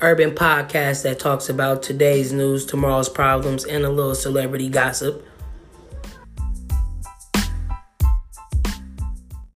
urban podcast that talks about today's news, tomorrow's problems, and a little celebrity gossip.